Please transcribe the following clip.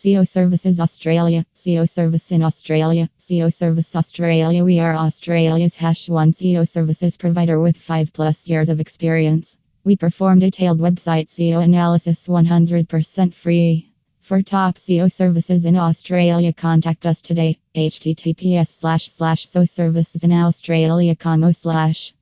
SEO Services Australia, SEO Service in Australia, SEO Service Australia. We are Australia's hash one SEO services provider with 5 plus years of experience. We perform detailed website SEO analysis 100% free. For top SEO services in Australia, contact us today. https slash slash so services in Australia slash